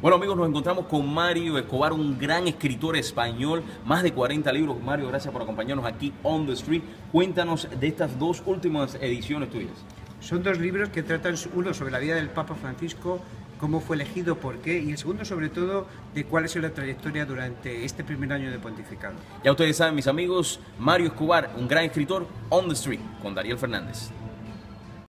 Bueno amigos, nos encontramos con Mario Escobar, un gran escritor español, más de 40 libros. Mario, gracias por acompañarnos aquí on the street. Cuéntanos de estas dos últimas ediciones tuyas. Son dos libros que tratan uno sobre la vida del Papa Francisco, cómo fue elegido, por qué, y el segundo sobre todo de cuál es la trayectoria durante este primer año de pontificado. Ya ustedes saben, mis amigos, Mario Escobar, un gran escritor on the street, con Dariel Fernández.